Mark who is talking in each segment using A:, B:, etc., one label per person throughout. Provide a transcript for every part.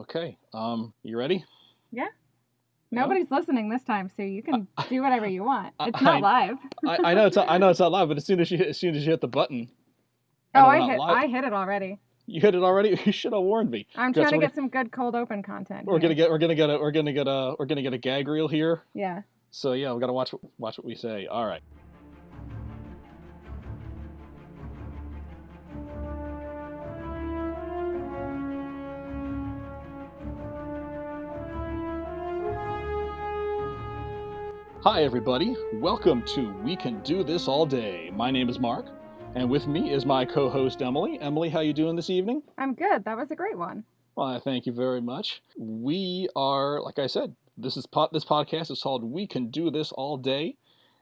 A: Okay. Um, you ready?
B: Yeah. Nobody's listening this time, so you can do whatever you want.
A: I-
B: It's not
A: I-
B: live.
A: I, I know it's I know it's not live, but as soon as you hit, as soon as you hit the button,
B: Oh, I hit.
A: live.
B: I hit it already.
A: you hit it already. You should have warned me.
B: I'm trying to get some good cold open content.
A: We're
B: here.
A: gonna get we're gonna get a we're gonna get a we're gonna get a gag reel here.
B: Yeah.
A: So yeah, we gotta watch watch what we say. All right. Hi everybody, welcome to We Can Do This All Day. My name is Mark, and with me is my co-host Emily. Emily, how you doing this evening?
B: I'm good. That was a great one.
A: Well, I thank you very much. We are, like I said, this is pod, this podcast is called "We Can Do This All Day,"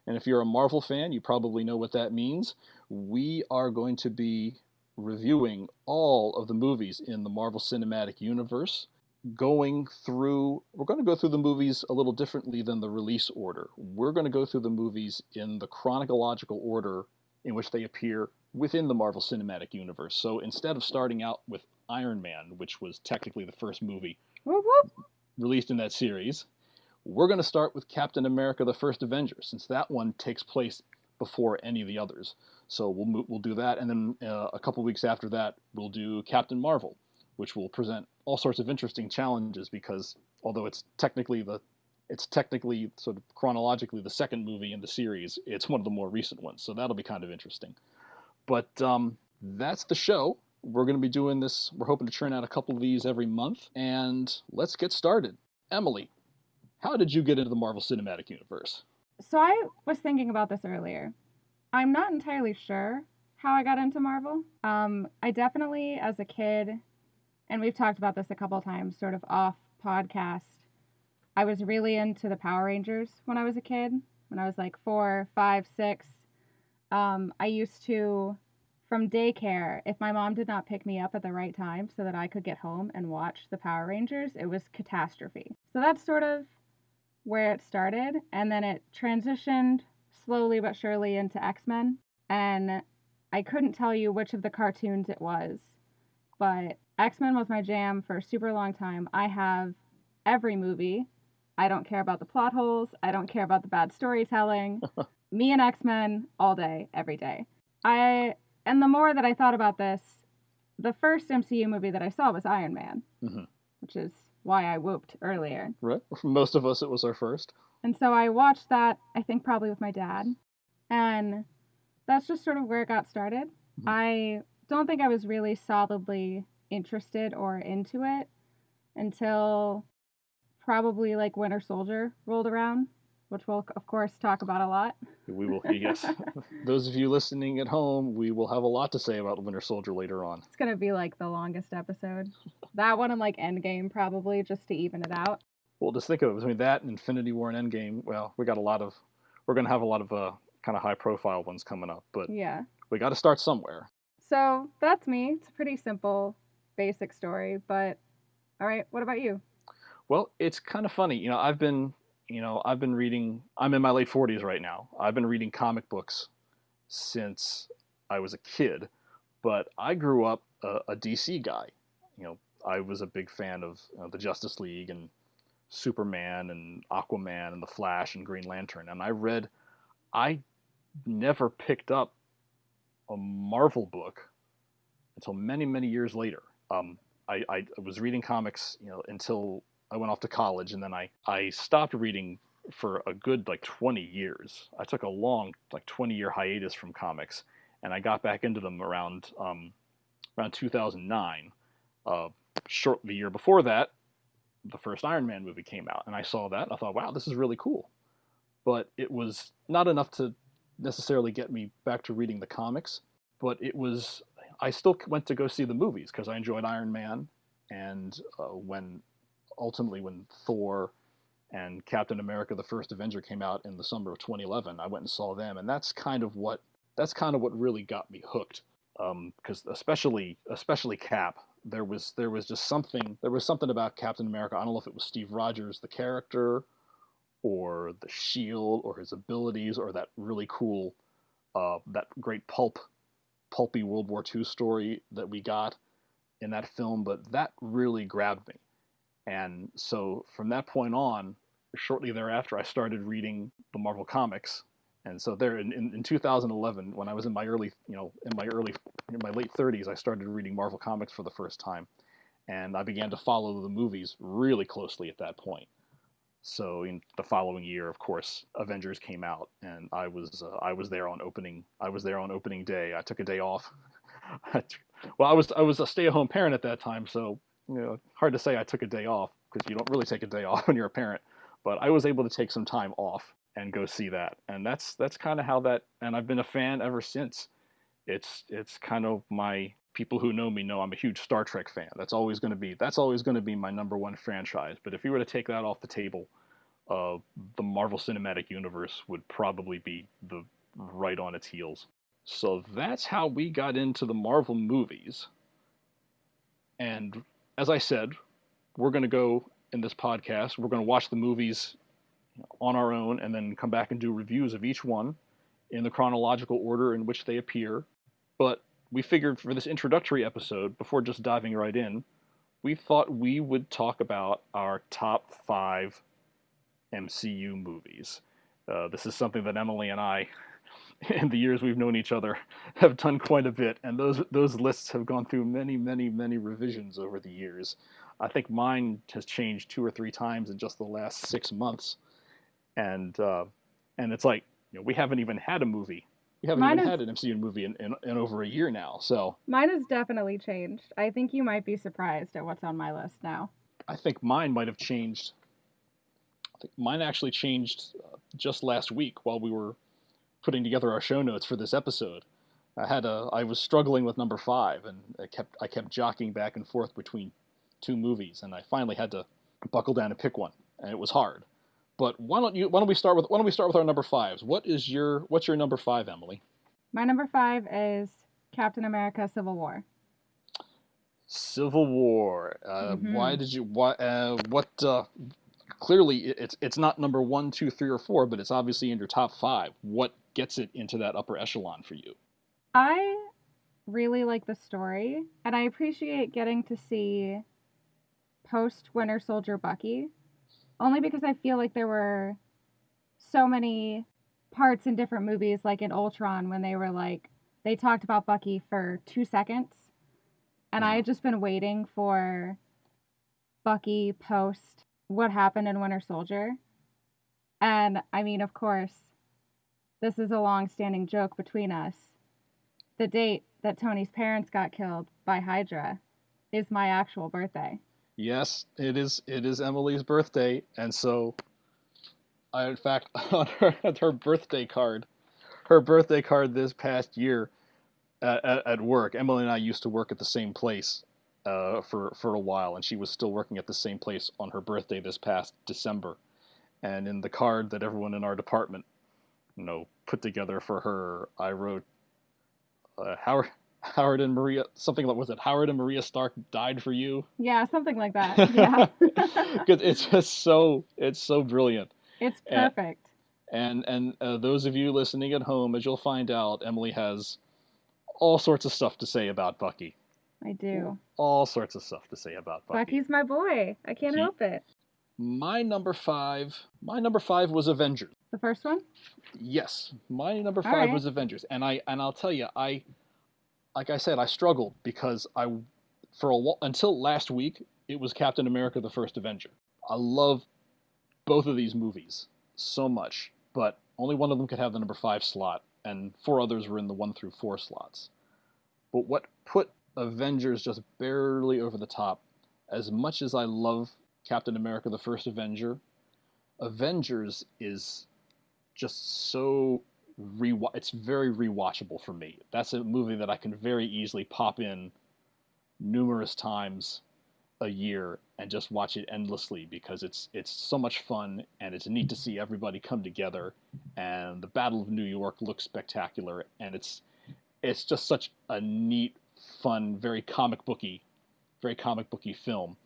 A: and if you're a Marvel fan, you probably know what that means. We are going to be reviewing all of the movies in the Marvel Cinematic Universe, going through. We're going to go through the movies a little differently than the release order. We're going to go through the movies in the chronological order in which they appear within the Marvel Cinematic Universe. So instead of starting out with Iron Man, which was technically the first movie
B: Whoop whoop.
A: released in that series, we're going to start with Captain America: The First Avenger, since that one takes place before any of the others. So we'll we'll do that, and then uh, a couple weeks after that, we'll do Captain Marvel, which will present all sorts of interesting challenges because although it's technically the it's technically sort of chronologically the second movie in the series, it's one of the more recent ones, so that'll be kind of interesting. But um, that's the show. We're going to be doing this. We're hoping to churn out a couple of these every month, and let's get started. Emily, how did you get into the Marvel Cinematic Universe?
B: So I was thinking about this earlier. I'm not entirely sure how I got into Marvel. Um, I definitely, as a kid, and we've talked about this a couple times, sort of off podcast. I was really into the Power Rangers when I was a kid. When I was like four, five, six, um, I used to, from daycare, if my mom did not pick me up at the right time so that I could get home and watch the Power Rangers, it was catastrophe. So that's sort of where it started, and then it transitioned slowly but surely into X Men. And I couldn't tell you which of the cartoons it was, but X Men was my jam for a super long time. I have every movie. I don't care about the plot holes. I don't care about the bad storytelling. Me and X Men all day, every day. I and the more that I thought about this, the first MCU movie that I saw was Iron Man,
A: Mhm.
B: which is why I whooped earlier.
A: Right? For most of us, it was our first.
B: And so I watched that, I think probably with my dad. And that's just sort of where it got started.
A: Mhm.
B: I don't think I was really solidly interested or into it until probably like Winter Soldier rolled around, which we'll, of course, talk about a lot.
A: We will, yes. Those of you listening at home, we will have a lot to say about Winter Soldier later on.
B: It's going to be like the longest episode. That one and like Endgame, probably, just to even it out.
A: Well, just think of it between that and Infinity War and Endgame. Well, we got a lot of, we're going to have a lot of uh, kind of high profile ones coming up, but
B: Yeah.
A: we got to start somewhere.
B: So that's me. It's a pretty simple, basic story. But all right, what about you?
A: Well, it's kind of funny. You know, I've been, you know, I've been reading. I'm in my late 40s right now. I've been reading comic books since I was a kid, but I grew up a, a DC guy. You know, I was a big fan of you know, the Justice League and Superman and Aquaman and the Flash and Green Lantern, and I read. I never picked up a Marvel book until many, many years later. Um, I, I was reading comics, you know, until I went off to college, and then I, I stopped reading for a good like 20 years. I took a long like 20 year hiatus from comics, and I got back into them around um, around 2009. Uh, short the year before that, the first Iron Man movie came out, and I saw that. I thought, wow, this is really cool, but it was not enough to necessarily get me back to reading the comics. But it was I still went to go see the movies because I enjoyed Iron Man, and uh, when ultimately when Thor and Captain America: The First Avenger came out in the summer of 2011, I went and saw them, and that's kind of what that's kind of what really got me hooked. Because especially especially Cap, there was there was just something there was something about Captain America. I don't know if it was Steve Rogers the character, or the shield, or his abilities, or that really cool uh, that great pulp pulpy World War II story that we got in that film, but that really grabbed me. And so from that point on, shortly thereafter, I started reading the Marvel comics. And so there in, in, in 2011, when I was in my early, you know, in my early, in my late 30s, I started reading Marvel comics for the first time. And I began to follow the movies really closely at that point. So in the following year, of course, Avengers came out, and I was uh, I was there on opening I was there on opening day. I took a day off. well, I was I was a stay at home parent at that time, so you know, hard to say I took a day off because you don't really take a day off when you're a parent. But I was able to take some time off and go see that, and that's that's kind of how that. And I've been a fan ever since. It's it's kind of my people who know me know I'm a huge Star Trek fan. That's always going to be that's always going to be my number one franchise. But if you were to take that off the table, uh, the Marvel Cinematic Universe would probably be the right on its heels. So that's how we got into the Marvel movies. And as I said, we're going to go in this podcast. We're going to watch the movies on our own and then come back and do reviews of each one in the chronological order in which they appear. But we figured for this introductory episode, before just diving right in, we thought we would talk about our top five MCU movies. Uh, this is something that Emily and I, in the years we've known each other, have done quite a bit, and those those lists have gone through many, many, many revisions over the years. I think mine has changed two or three times in just the last six months, and uh, and it's like you know, we haven't even had a movie. We haven't mine even is, had an MCU movie in, in, in over a year now. So
B: mine has definitely changed. I think you might be surprised at what's on my list now.
A: I think mine might have changed. I think mine actually changed uh, just last week while we were putting together our show notes for this episode. I had a I was struggling with number five, and I kept I kept jockeying back and forth between two movies, and I finally had to buckle down and pick one, and it was hard. But why don't you? Why don't we start with? Why don't we start with our number fives? What is your? What's your number five, Emily?
B: My number five is Captain America: Civil War.
A: Civil War. Uh, mm-hmm. Why did you? Why? Uh, what? Uh, clearly, it's it's not number one, two, three, or four, but it's obviously in your top five. What gets it into that upper echelon for you?
B: I really like the story, and I appreciate getting to see post Winter Soldier Bucky only because I feel like there were so many parts in different movies, like in Ultron, when they were like, they talked about Bucky for two seconds. And I mm. had just been waiting for Bucky post what happened in Winter Soldier. And I mean, of course, this is a long standing joke between us. The date that Tony's parents got killed by Hydra is my actual birthday
A: yes, it is. It is Emily's birthday, and so, I in fact on her her birthday card, her birthday card this past year, at, at, at work. Emily and I used to work at the same place, uh, for for a while, and she was still working at the same place on her birthday this past December, and in the card that everyone in our department, you know, put together for her, I wrote, uh, "How Howard and Maria something like was it Howard and Maria Stark died for you?
B: Yeah, something like that. Yeah.
A: Because it's just so it's so brilliant.
B: It's perfect.
A: And and, and uh, those of you listening at home, as you'll find out, Emily has all sorts of stuff to say about Bucky.
B: I do.
A: All sorts of stuff to say about Bucky.
B: Bucky's my boy. I can't he, help it.
A: My number five. My number five was Avengers.
B: The first one.
A: Yes, my number five right. was Avengers, and I and I'll tell you, I like I said, I struggled because I, for a while, until last week, it was Captain America: The First Avenger. I love both of these movies so much, but only one of them could have the number five slot, and four others were in the one through four slots. But what put Avengers just barely over the top, as much as I love Captain America: The First Avenger, Avengers is just so re it's very rewatchable for me. That's a movie that I can very easily pop in numerous times a year and just watch it endlessly because it's it's so much fun and it's neat to see everybody come together and the Battle of New York looks spectacular and it's it's just such a neat, fun, very comic booky, very comic booky film.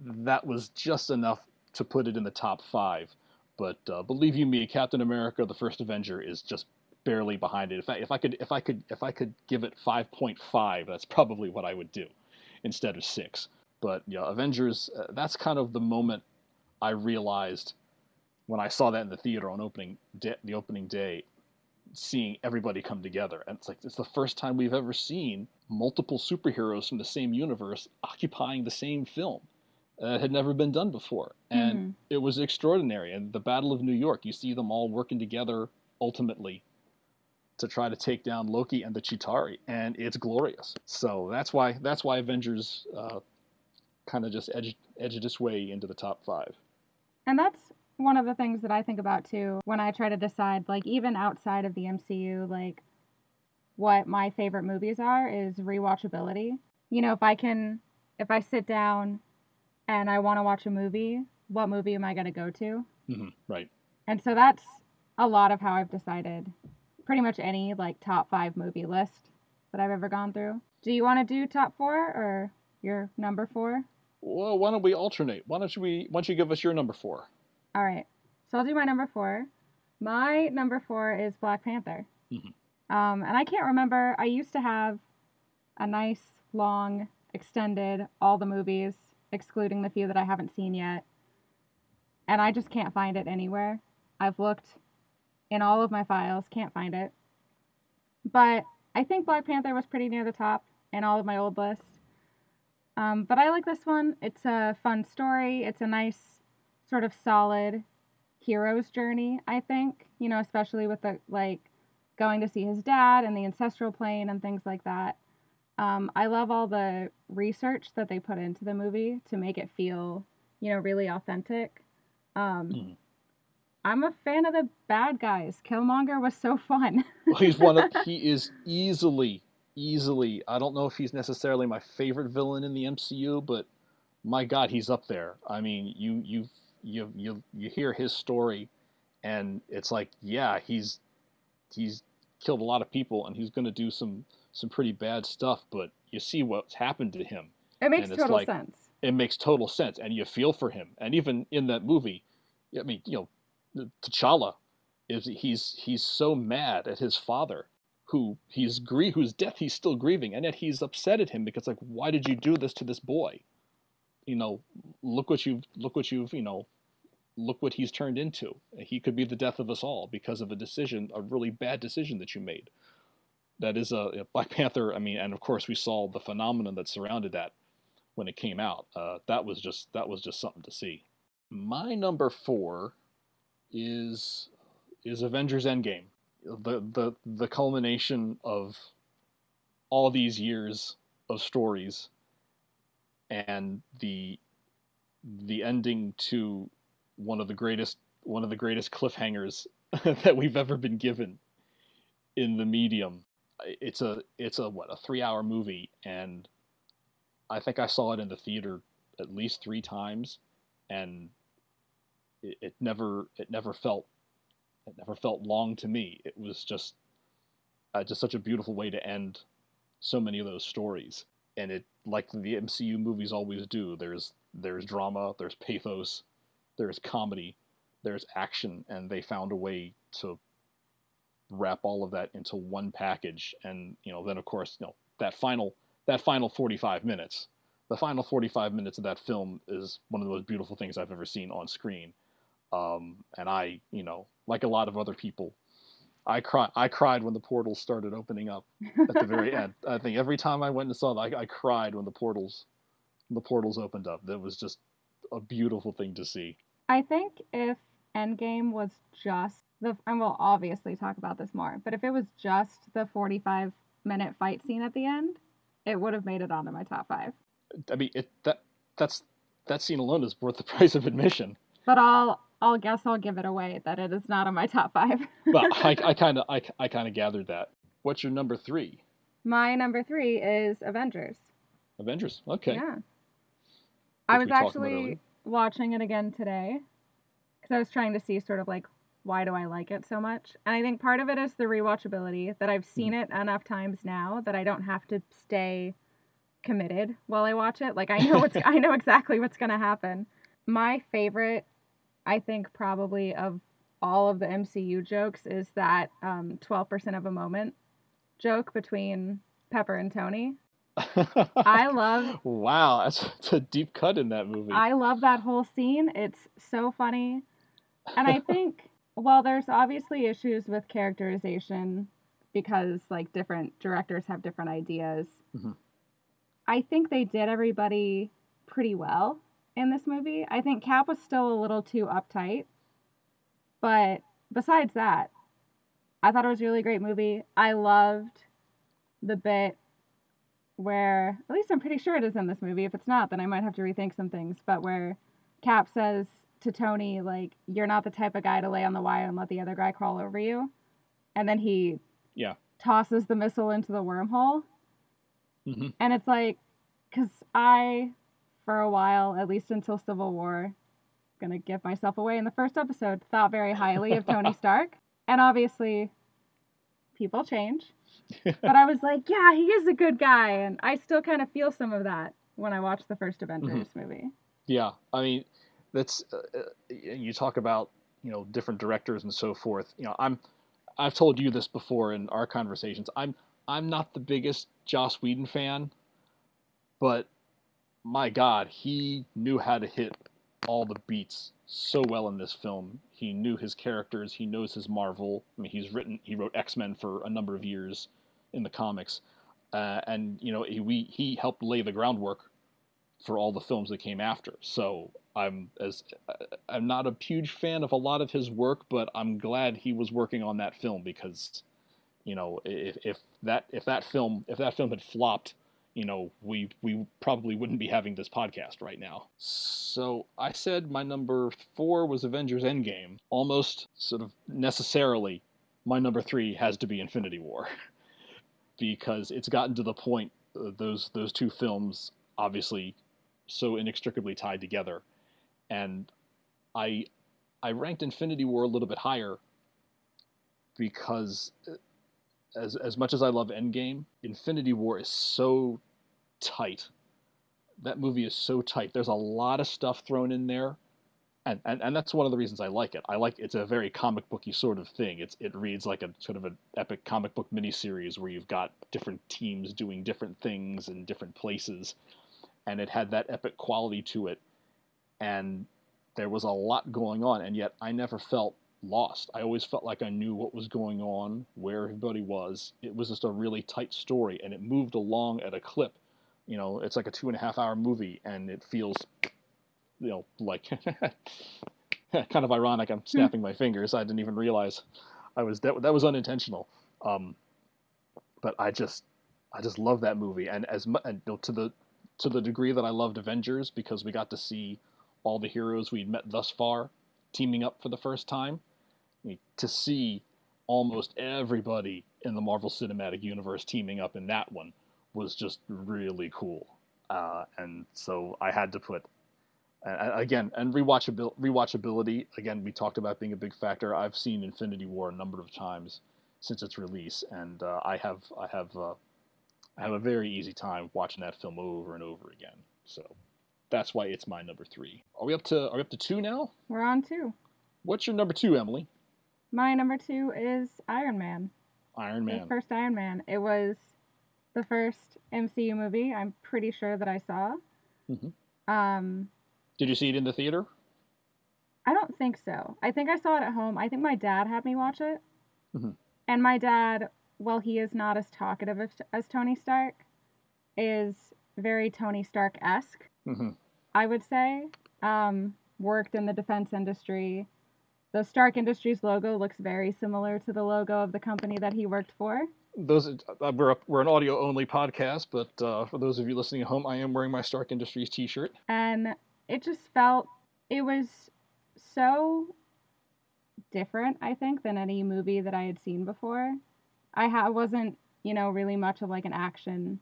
A: That was just enough to put it in the top five. But uh, believe you me, Captain America: The First Avenger is just barely behind it. If I, if I could if I could if I could give it 5.5, that's probably what I would do instead of 6. But yeah, Avengers. Uh, that's kind of the moment I realized when I saw that in the theater on opening day, the opening day, seeing everybody come together, and it's like it's the first time we've ever seen multiple superheroes from the same universe occupying the same film. That had never been done before, and
B: Mhm.
A: it was extraordinary. And the Battle of New York, you see them all working together ultimately to try to take down Loki and the Chitauri, and it's glorious. So that's why that's why Avengers uh, kind of just edged edged its way into the top five.
B: And that's one of the things that I think about too when I try to decide, like, even outside of the MCU, like, what my favorite movies are is rewatchability. You know, if I can, if I sit down and I want to watch a movie, what movie am I going to go to?
A: hmm Right.
B: And so that's a lot of how I've decided pretty much any, like, top five movie list that I've ever gone through. Do you want to do top four or your number four?
A: Well, why don't we alternate? Why don't you we? Why don't you give us your number four?
B: All right. So I'll do my number four. My number four is Black Panther.
A: Mhm.
B: Um, and I can't remember. I used to have a nice, long, extended, all the movies, excluding the few that I haven't seen yet. And I just can't find it anywhere. I've looked in all of my files, can't find it. But I think Black Panther was pretty near the top in all of my old lists. Um, but I like this one. It's a fun story. It's a nice, sort of solid hero's journey, I think. You know, especially with the like going to see his dad and the ancestral plane and things like that. Um, I love all the research that they put into the movie to make it feel, you know, really authentic. Um,
A: Mhm.
B: I'm a fan of the bad guys. Killmonger was so fun.
A: Well, he's one of he is easily easily. I don't know if he's necessarily my favorite villain in the MCU, but my God, he's up there. I mean, you you you you you hear his story, and it's like, yeah, he's he's killed a lot of people, and he's going to do some some pretty bad stuff. But you see what's happened to him.
B: It makes total
A: like-
B: sense.
A: It makes total sense, and you feel for him. And even in that movie, I mean, you know, T'Challa is he's he's so mad at his father, who he's grie whose death he's still grieving, and yet he's upset at him because like, why did you do this to this boy? You know, look what you've look what you've you know, look what he's turned into. He could be the death of us all because of a decision, a really bad decision that you made. That is a, Black Panther. I mean, and of course we saw the phenomenon that surrounded that when it came out. Uh, that was just that was just something to see. My number four is is Avengers Endgame. The the the culmination of all these years of stories and the the ending to one of the greatest one of the greatest cliffhangers that we've ever been given in the medium. It's a it's a what a three hour movie and I think I saw it in the theater at least three times, and it, it never it never felt it never felt long to me. It was just uh, just such a beautiful way to end so many of those stories, and it like the MCU movies always do. There's there's drama, there's pathos, there's comedy, there's action, and they found a way to wrap all of that into one package. And you know, then of course, you know that final that final 45 minutes the final 45 minutes of that film is one of the most beautiful things i've ever seen on screen um, and i you know like a lot of other people i cry i cried when the portals started opening up at the very end. I think every time i went and saw it I, I cried when the portals the portals opened up. That was just a beautiful thing to see.
B: I think if Endgame was just the, and we'll obviously talk about this more, but if it was just the 45 minute fight scene at the end, it would have made it onto my top five.
A: i mean it that that's that scene alone is worth the price of admission.
B: But I'll, I'll guess I'll give it away that it is not on my top five.
A: but i i kind of I, I kind of gathered that what's your number three
B: my number three is Avengers.
A: avengers okay
B: Yeah. I was
A: we talked about
B: actually watching it again today because I was trying to see sort of like why do I like it so much? And I think part of it is the rewatchability that I've seen
A: Mm-hmm.
B: it enough times now that I don't have to stay committed while I watch it. Like I know what's I know exactly what's going to happen. My favorite I think probably of all of the MCU jokes is that um, 12% of a moment joke between Pepper and Tony. I love.
A: Wow, that's, that's a deep cut in that movie.
B: I love that whole scene. It's so funny. And I think, well, there's obviously issues with characterization because, like, different directors have different ideas.
A: Mhm.
B: I think they did everybody pretty well in this movie. I think Cap was still a little too uptight. But besides that, I thought it was a really great movie. I loved the bit where, at least I'm pretty sure it is in this movie. If it's not, then I might have to rethink some things. But where Cap says to Tony, like, you're not the type of guy to lay on the wire and let the other guy crawl over you. And then he
A: Yeah.
B: tosses the missile into the wormhole.
A: Mhm.
B: And it's like, because I, for a while, at least until Civil War, I'm gonna give myself away in the first episode, thought very highly of Tony Stark. And obviously, people change. But I was like, yeah, he is a good guy. And I still kind of feel some of that when I watch the first Avengers movie.
A: Yeah, I mean, that's uh, uh, you talk about you know different directors and so forth. You know, I'm I've told you this before in our conversations. I'm I'm not the biggest Joss Whedon fan, but my God, he knew how to hit all the beats so well in this film. He knew his characters. He knows his Marvel. I mean, he's written. He wrote X Men for a number of years in the comics, uh, and you know he we, he helped lay the groundwork for all the films that came after. So I'm as I'm not a huge fan of a lot of his work, but I'm glad he was working on that film because, you know, if, if that if that film if that film had flopped, you know, we we probably wouldn't be having this podcast right now. So I said my number four was Avengers Endgame. Almost sort of necessarily, my number three has to be Infinity War, because it's gotten to the point uh, those those two films obviously so inextricably tied together. And I I ranked Infinity War a little bit higher because uh, as as much as I love Endgame, Infinity War is so tight. That movie is so tight. There's a lot of stuff thrown in there. And, and, and that's one of the reasons I like it. I like it's a very comic booky sort of thing. It's it reads like a sort of an epic comic book miniseries where you've got different teams doing different things in different places and it had that epic quality to it and there was a lot going on and yet i never felt lost i always felt like i knew what was going on where everybody was it was just a really tight story and it moved along at a clip you know it's like a two and a half hour movie and it feels you know like kind of ironic. I'm snapping my fingers. I didn't even realize i was that, that was unintentional. Um, but i just i just love that movie. And as much and, you know, to the to the degree that I loved Avengers because we got to see all the heroes we'd met thus far teaming up for the first time. I mean, to see almost everybody in the Marvel Cinematic Universe teaming up in that one was just really cool. Uh, and so I had to put uh, again and rewatchabil- rewatchability. Again, we talked about being a big factor. I've seen Infinity War a number of times since its release, and uh, I have I have uh, I have a very easy time watching that film over and over again. So that's why it's my number three. Are we up to are we up to two now?
B: We're on two.
A: What's your number two, Emily?
B: My number two is Iron Man.
A: Iron
B: The
A: Man.
B: first Iron Man. It was the first MCU movie I'm pretty sure that I saw.
A: Mhm.
B: Um,
A: Did you see it in the theater?
B: I don't think so. I think I saw it at home. I think my dad had me watch it.
A: Mhm.
B: And my dad, while he is not as talkative as, as Tony Stark, is very Tony Stark esque,
A: hmm
B: I would say. Um, worked in the defense industry. The Stark Industries logo looks very similar to the logo of the company that he worked for.
A: Those uh, we're a, we're an audio only podcast, but uh, for those of you listening at home, I am wearing my Stark Industries T-shirt.
B: and it just felt it was so different i think than any movie that i had seen before i ha- wasn't you know really much of like an action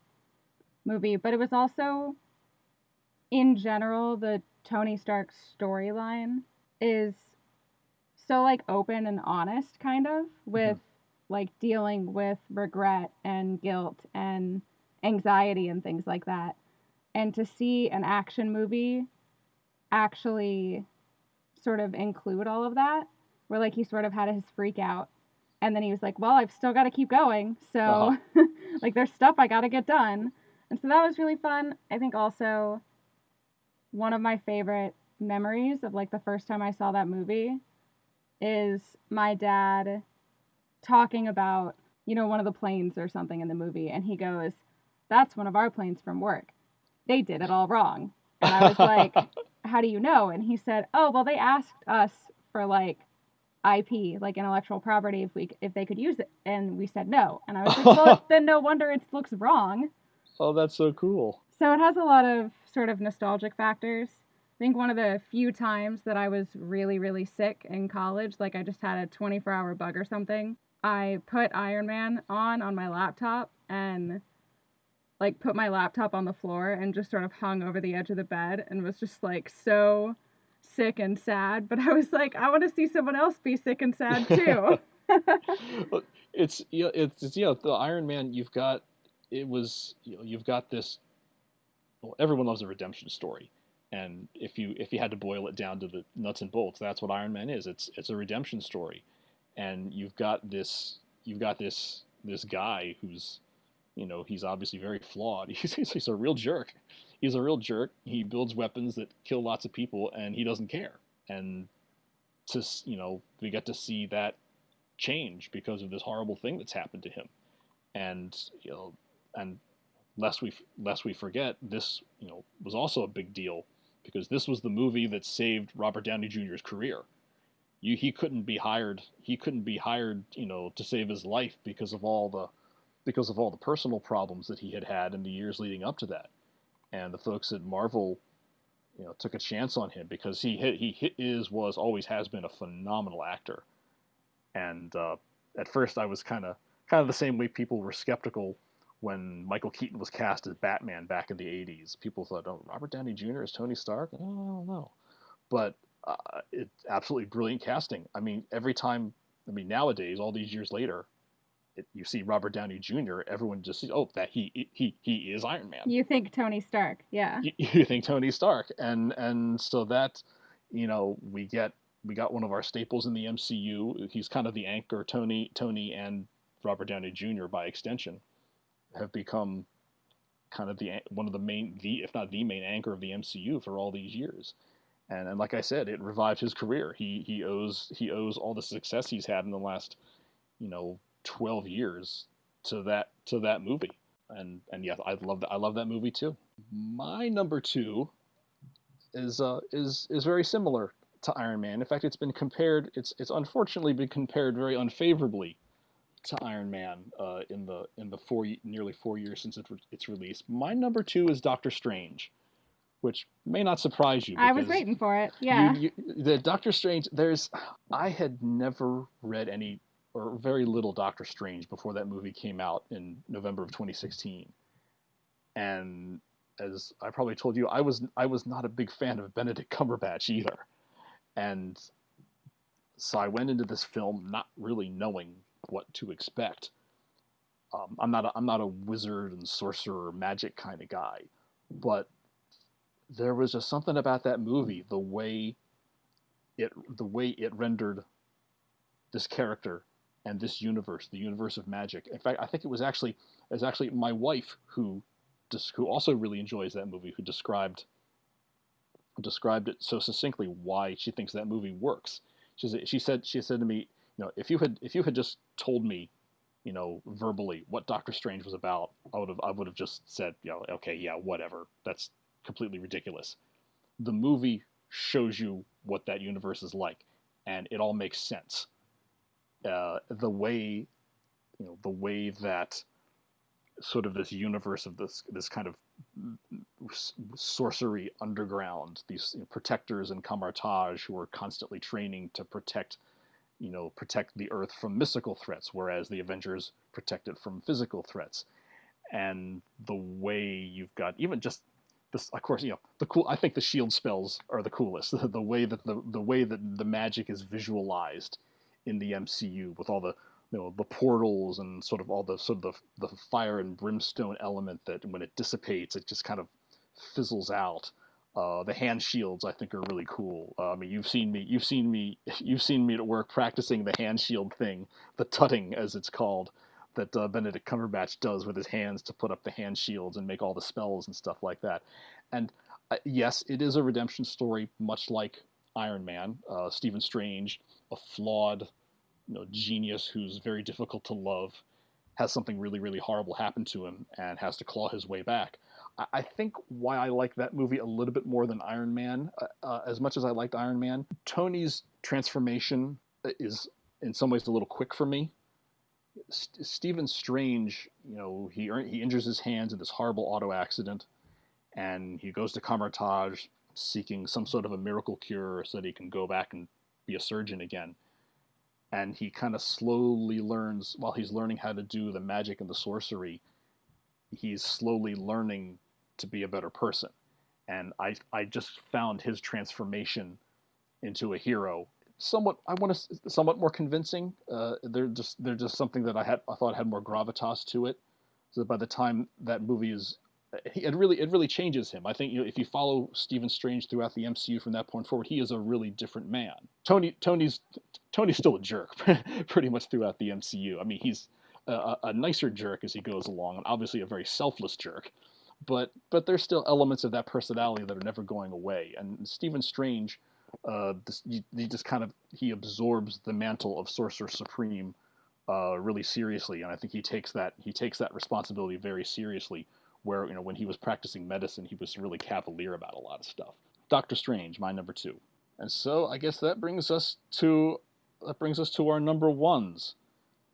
B: movie but it was also in general the tony stark storyline is so like open and honest kind of with like dealing with regret and guilt and anxiety and things like that and to see an action movie actually sort of include all of that where like he sort of had his freak out and then he was like well i've still got to keep going so
A: Uh-huh.
B: like there's stuff i got to get done And so that was really fun. I think also one of my favorite memories of like the first time I saw that movie is my dad talking about, you know, one of the planes or something in the movie. And he goes, That's one of our planes from work. They did it all wrong. And I was like, How do you know? And he said, Oh, well, they asked us for like IP, like intellectual property, if we if they could use it, and we said no. And I was like, well, then no wonder it looks wrong.
A: Oh, that's so cool.
B: So it has a lot of sort of nostalgic factors. I think one of the few times that I was really, really sick in college, like I just had a 24 hour bug or something, I put Iron Man on on my laptop and like put my laptop on the floor and just sort of hung over the edge of the bed and was just like so sick and sad. But I was like, I want to see someone else be sick and sad too.
A: it's yeah, it's, it's yeah, the Iron Man. You've got it was you know you've got this. Well, everyone loves a redemption story, and if you if you had to boil it down to the nuts and bolts, that's what Iron Man is. It's it's a redemption story, and you've got this you've got this this guy who's you know he's obviously very flawed. He's he's a real jerk. He's a real jerk. He builds weapons that kill lots of people, and he doesn't care. And to you know we get to see that change because of this horrible thing that's happened to him, and you know and lest we lest we forget, this you know was also a big deal because this was the movie that saved Robert Downey Jr.'s career. You, he couldn't be hired. He couldn't be hired, you know, to save his life because of all the because of all the personal problems that he had had in the years leading up to that. And the folks at Marvel, you know, took a chance on him because he hit, he hit, is was always has been a phenomenal actor. And uh, at first, I was kind of kind of the same way people were skeptical when Michael Keaton was cast as Batman back in the 80s. People thought, oh, Robert Downey Jr. is Tony Stark? I don't know. But uh, it's absolutely brilliant casting. I mean, every time, I mean, nowadays, all these years later, it, you see Robert Downey Jr., everyone just sees, oh, that he he he is Iron Man.
B: You think Tony Stark, yeah.
A: You, you think Tony Stark, and and so that, you know, we get we got one of our staples in the MCU. He's kind of the anchor, Tony Tony and Robert Downey Jr. by extension have become kind of the one of the main the if not the main anchor of the MCU for all these years. And and like I said, it revived his career. He he owes he owes all the success he's had in the last, you know, 12 years to that to that movie. And and yeah, I love that I love that movie too. My number 2 is uh is is very similar to Iron Man. In fact, it's been compared it's it's unfortunately been compared very unfavorably to Iron Man uh, in the in the four nearly four years since it, its release. My number two is Doctor Strange, which may not surprise you.
B: I was waiting for it. Yeah.
A: You, you, the Doctor Strange. There's I had never read any or very little Doctor Strange before that movie came out in November of 2016, and as I probably told you, I was I was not a big fan of Benedict Cumberbatch either, and so I went into this film not really knowing what to expect. Um, I'm not a, I'm not a wizard and sorcerer magic kind of guy, but there was just something about that movie, the way it the way it rendered this character and this universe, the universe of magic. In fact, I think it was actually it was actually my wife who who also really enjoys that movie who described described it so succinctly why she thinks that movie works. She said she said she said to me, you know, if you had if you had just told me, you know, verbally what Doctor Strange was about, I would have I would have just said, you know, okay, yeah, whatever. That's completely ridiculous. The movie shows you what that universe is like, and it all makes sense. Uh, the way, you know, the way that sort of this universe of this this kind of sorcery underground, these you know, protectors and Kamar-Taj who are constantly training to protect you know, protect the Earth from mystical threats, whereas the Avengers protect it from physical threats. And the way you've got even just this, of course, you know, the cool. I think the shield spells are the coolest. The, the way that the the way that the magic is visualized in the MCU with all the you know the portals and sort of all the sort of the the fire and brimstone element that when it dissipates, it just kind of fizzles out. Uh, the hand shields I think are really cool. Uh, I mean, you've seen me, you've seen me, you've seen me at work practicing the hand shield thing, the tutting as it's called. That uh, Benedict Cumberbatch does with his hands to put up the hand shields and make all the spells and stuff like that. And uh, yes, it is a redemption story, much like Iron Man. Uh, Stephen Strange, a flawed, you know, genius who's very difficult to love, has something really, really horrible happen to him and has to claw his way back. I, I think why I like that movie a little bit more than Iron Man, uh, uh as much as I liked Iron Man, Tony's transformation is in some ways a little quick for me. St- Stephen Strange, you know, he he injures his hands in this horrible auto accident, and he goes to Kamar-Taj seeking some sort of a miracle cure so that he can go back and be a surgeon again. And he kind of slowly learns, while he's learning how to do the magic and the sorcery, he's slowly learning to be a better person. And I, I just found his transformation into a hero somewhat I want to somewhat more convincing. Uh, they're just they're just something that I had I thought had more gravitas to it. So by the time that movie is, it really it really changes him. I think you know, if you follow Stephen Strange throughout the MCU from that point forward, he is a really different man. Tony Tony's Tony's still a jerk pretty much throughout the MCU. I mean he's a, a nicer jerk as he goes along, and obviously a very selfless jerk. But but there's still elements of that personality that are never going away. And Stephen Strange uh, this, he, he, just kind of he absorbs the mantle of sorcerer supreme uh, really seriously, and I think he takes that he takes that responsibility very seriously. Where you know when he was practicing medicine, he was really cavalier about a lot of stuff. Doctor Strange, my number two, and so I guess that brings us to that brings us to our number ones.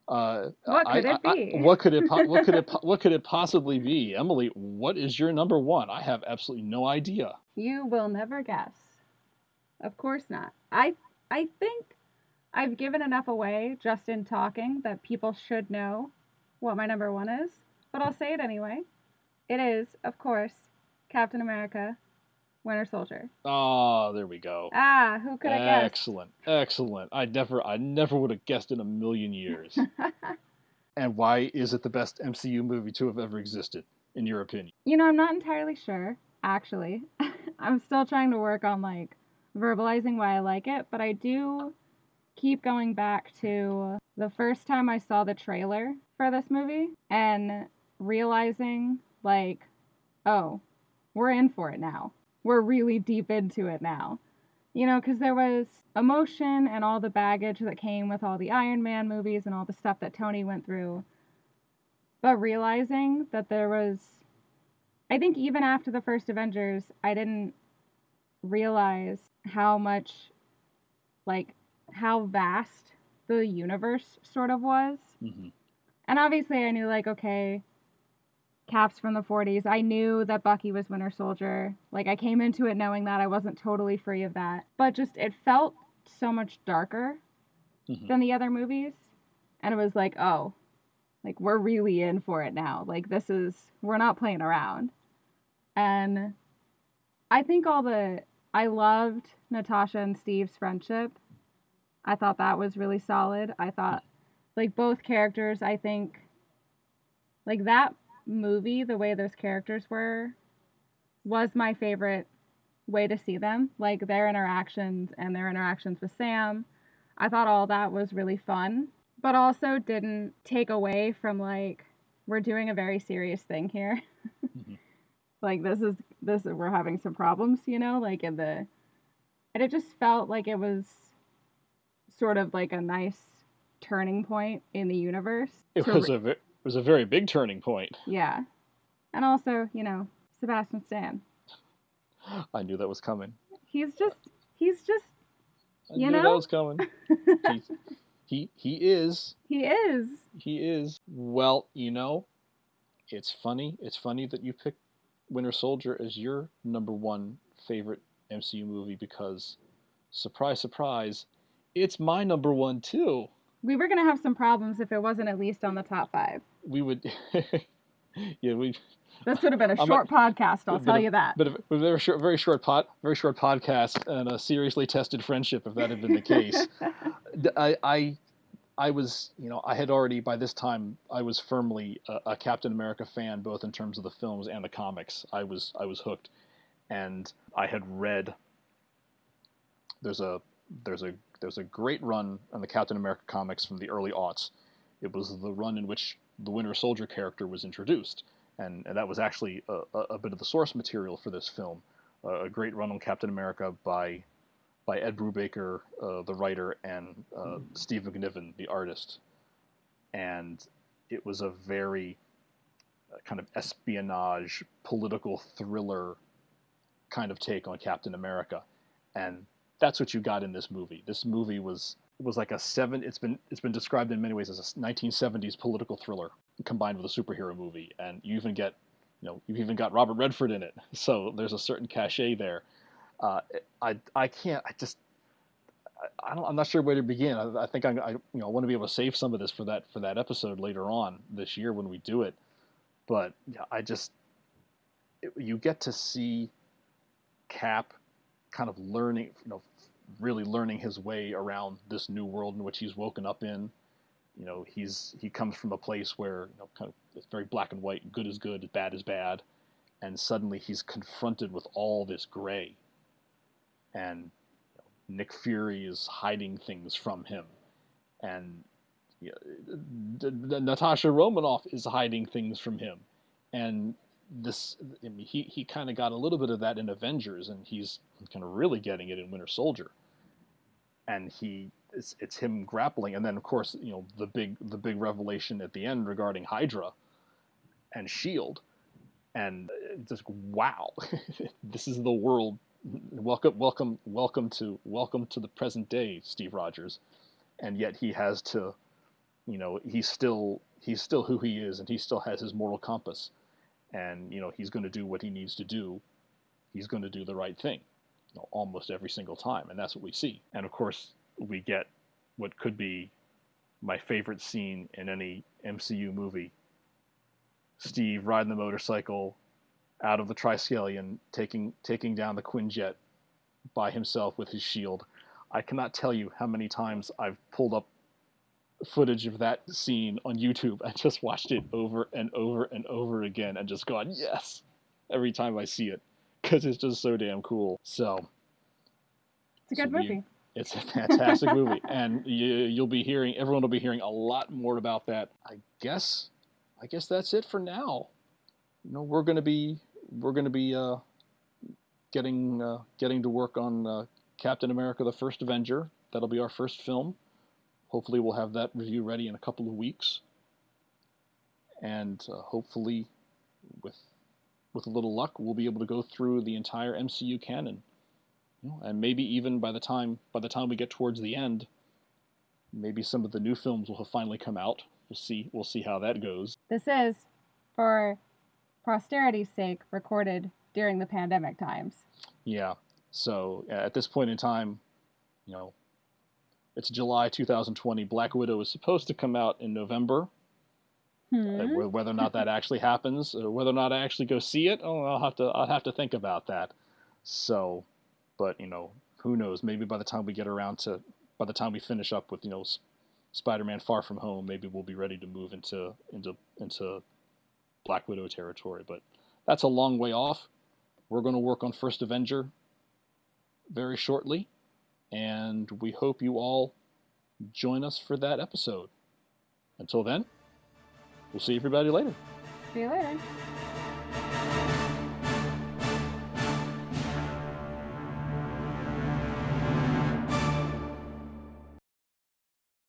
B: Uh, what could I, it be?
A: I, what could it what could it what could it possibly be? Emily, what is your number one? I have absolutely no idea.
B: You will never guess. Of course not. I I think I've given enough away just in talking that people should know what my number one is, but I'll say it anyway. It is, of course, Captain America, Winter Soldier.
A: Oh, there we go.
B: Ah, who could have guessed?
A: Excellent, excellent. I never, I never would have guessed in a million years. and why is it the best MCU movie to have ever existed, in your opinion?
B: You know, I'm not entirely sure. Actually, I'm still trying to work on like verbalizing why I like it, but I do keep going back to the first time I saw the trailer for this movie and realizing, like, oh, we're in for it now. We're really deep into it now. You know, because there was emotion and all the baggage that came with all the Iron Man movies and all the stuff that Tony went through. But realizing that there was, I think even after the first Avengers, I didn't realize how much like how vast the universe sort of was. Mm-hmm. And obviously I knew like okay, Caps from the 40s. I knew that Bucky was Winter Soldier. Like I came into it knowing that I wasn't totally free of that. But just it felt so much darker mm-hmm. than the other movies. And it was like, oh, like we're really in for it now. Like this is we're not playing around. And I think all the I loved Natasha and Steve's friendship. I thought that was really solid. I thought, like, both characters, I think, like, that movie, the way those characters were, was my favorite way to see them. Like, their interactions and their interactions with Sam. I thought all that was really fun, but also didn't take away from, like, we're doing a very serious thing here. mm-hmm. Like, this is this we're having some problems, you know, like in the and it just felt like it was sort of like a nice turning point in the universe.
A: It was re- a it was a very big turning point.
B: Yeah. And also, you know, Sebastian Stan.
A: I knew that was coming.
B: He's just he's just
A: I
B: you
A: knew
B: know
A: that was coming. he he is.
B: He is.
A: He is. Well, you know, it's funny. It's funny that you picked Winter Soldier as your number one favorite MCU movie because, surprise, surprise, it's my number one too.
B: We were gonna have some problems if it wasn't at least on the top five.
A: We would, yeah, we.
B: This would have been a short podcast. I'll tell you that.
A: But a, a very short, very short pot, very short podcast, and a seriously tested friendship. If that had been the case, I, I I was, you know, I had already by this time I was firmly a, a, Captain America fan, both in terms of the films and the comics. I was I was hooked, and I had read. There's a there's a there's a great run on the Captain America comics from the early aughts. It was the run in which the Winter Soldier character was introduced, and, and that was actually a, a, a bit of the source material for this film. Uh, a great run on Captain America by by Ed Brubaker, uh, the writer, and uh, Steve McNiven, the artist, and it was a very uh, kind of espionage, political thriller kind of take on Captain America, and that's what you got in this movie. This movie was was like a seven. It's been it's been described in many ways as a 1970s political thriller combined with a superhero movie, and you even get, you know, you've even got Robert Redford in it. So there's a certain cachet there. Uh, I I can't. I just. I don't, I'm not sure where to begin. I, I think I, I, you know, want to be able to save some of this for that for that episode later on this year when we do it. But yeah, I just, it, you get to see Cap kind of learning, you know, really learning his way around this new world in which he's woken up in. You know, he's he comes from a place where you know, kind of it's very black and white, good is good, bad is bad, and suddenly he's confronted with all this gray. And you know, Nick Fury is hiding things from him, and you know, Natasha Romanoff is hiding things from him, and this I mean, he he kind of got a little bit of that in Avengers, and he's kind of really getting it in Winter Soldier. And he it's, it's him grappling, and then of course you know the big the big revelation at the end regarding Hydra and Shield, and just wow, this is the world. Welcome welcome welcome to welcome to the present day, Steve Rogers, and yet he has to, you know, he's still he's still who he is, and he still has his moral compass and you know he's going to do what he needs to do. He's going to do the right thing, you know, almost every single time, and that's what we see. And of course, we get what could be my favorite scene in any MCU movie: Steve riding the motorcycle out of the Triskelion, taking taking down the Quinjet by himself with his shield. I cannot tell you how many times I've pulled up footage of that scene on YouTube and just watched it over and over and over again and just gone, yes, every time I see it because it's just so damn cool. So
B: it's a good
A: so
B: movie.
A: You, it's a fantastic movie, and you, you'll be hearing everyone will be hearing a lot more about that. I guess, I guess that's it for now. You know, we're gonna be we're gonna be uh, getting uh, getting to work on uh, Captain America: The First Avenger. That'll be our first film. Hopefully, we'll have that review ready in a couple of weeks, and uh, hopefully, with with a little luck, we'll be able to go through the entire MCU canon, and maybe even by the time by the time we get towards the end, maybe some of the new films will have finally come out. We'll see. We'll see how that goes.
B: This is, for posterity's sake, recorded during the pandemic times.
A: Yeah. So at this point in time, you know, it's July 2020. Black Widow is supposed to come out in November.
B: Hmm.
A: Uh, Whether or not that actually happens, or whether or not I actually go see it, oh, I'll have to I'll have to think about that. So, but you know, who knows? Maybe by the time we get around to, by the time we finish up with you know, Spider-Man: Far From Home, maybe we'll be ready to move into into into Black Widow territory. But that's a long way off. We're going to work on First Avenger very shortly, and we hope you all join us for that episode. Until then, we'll see everybody later.
B: See you later.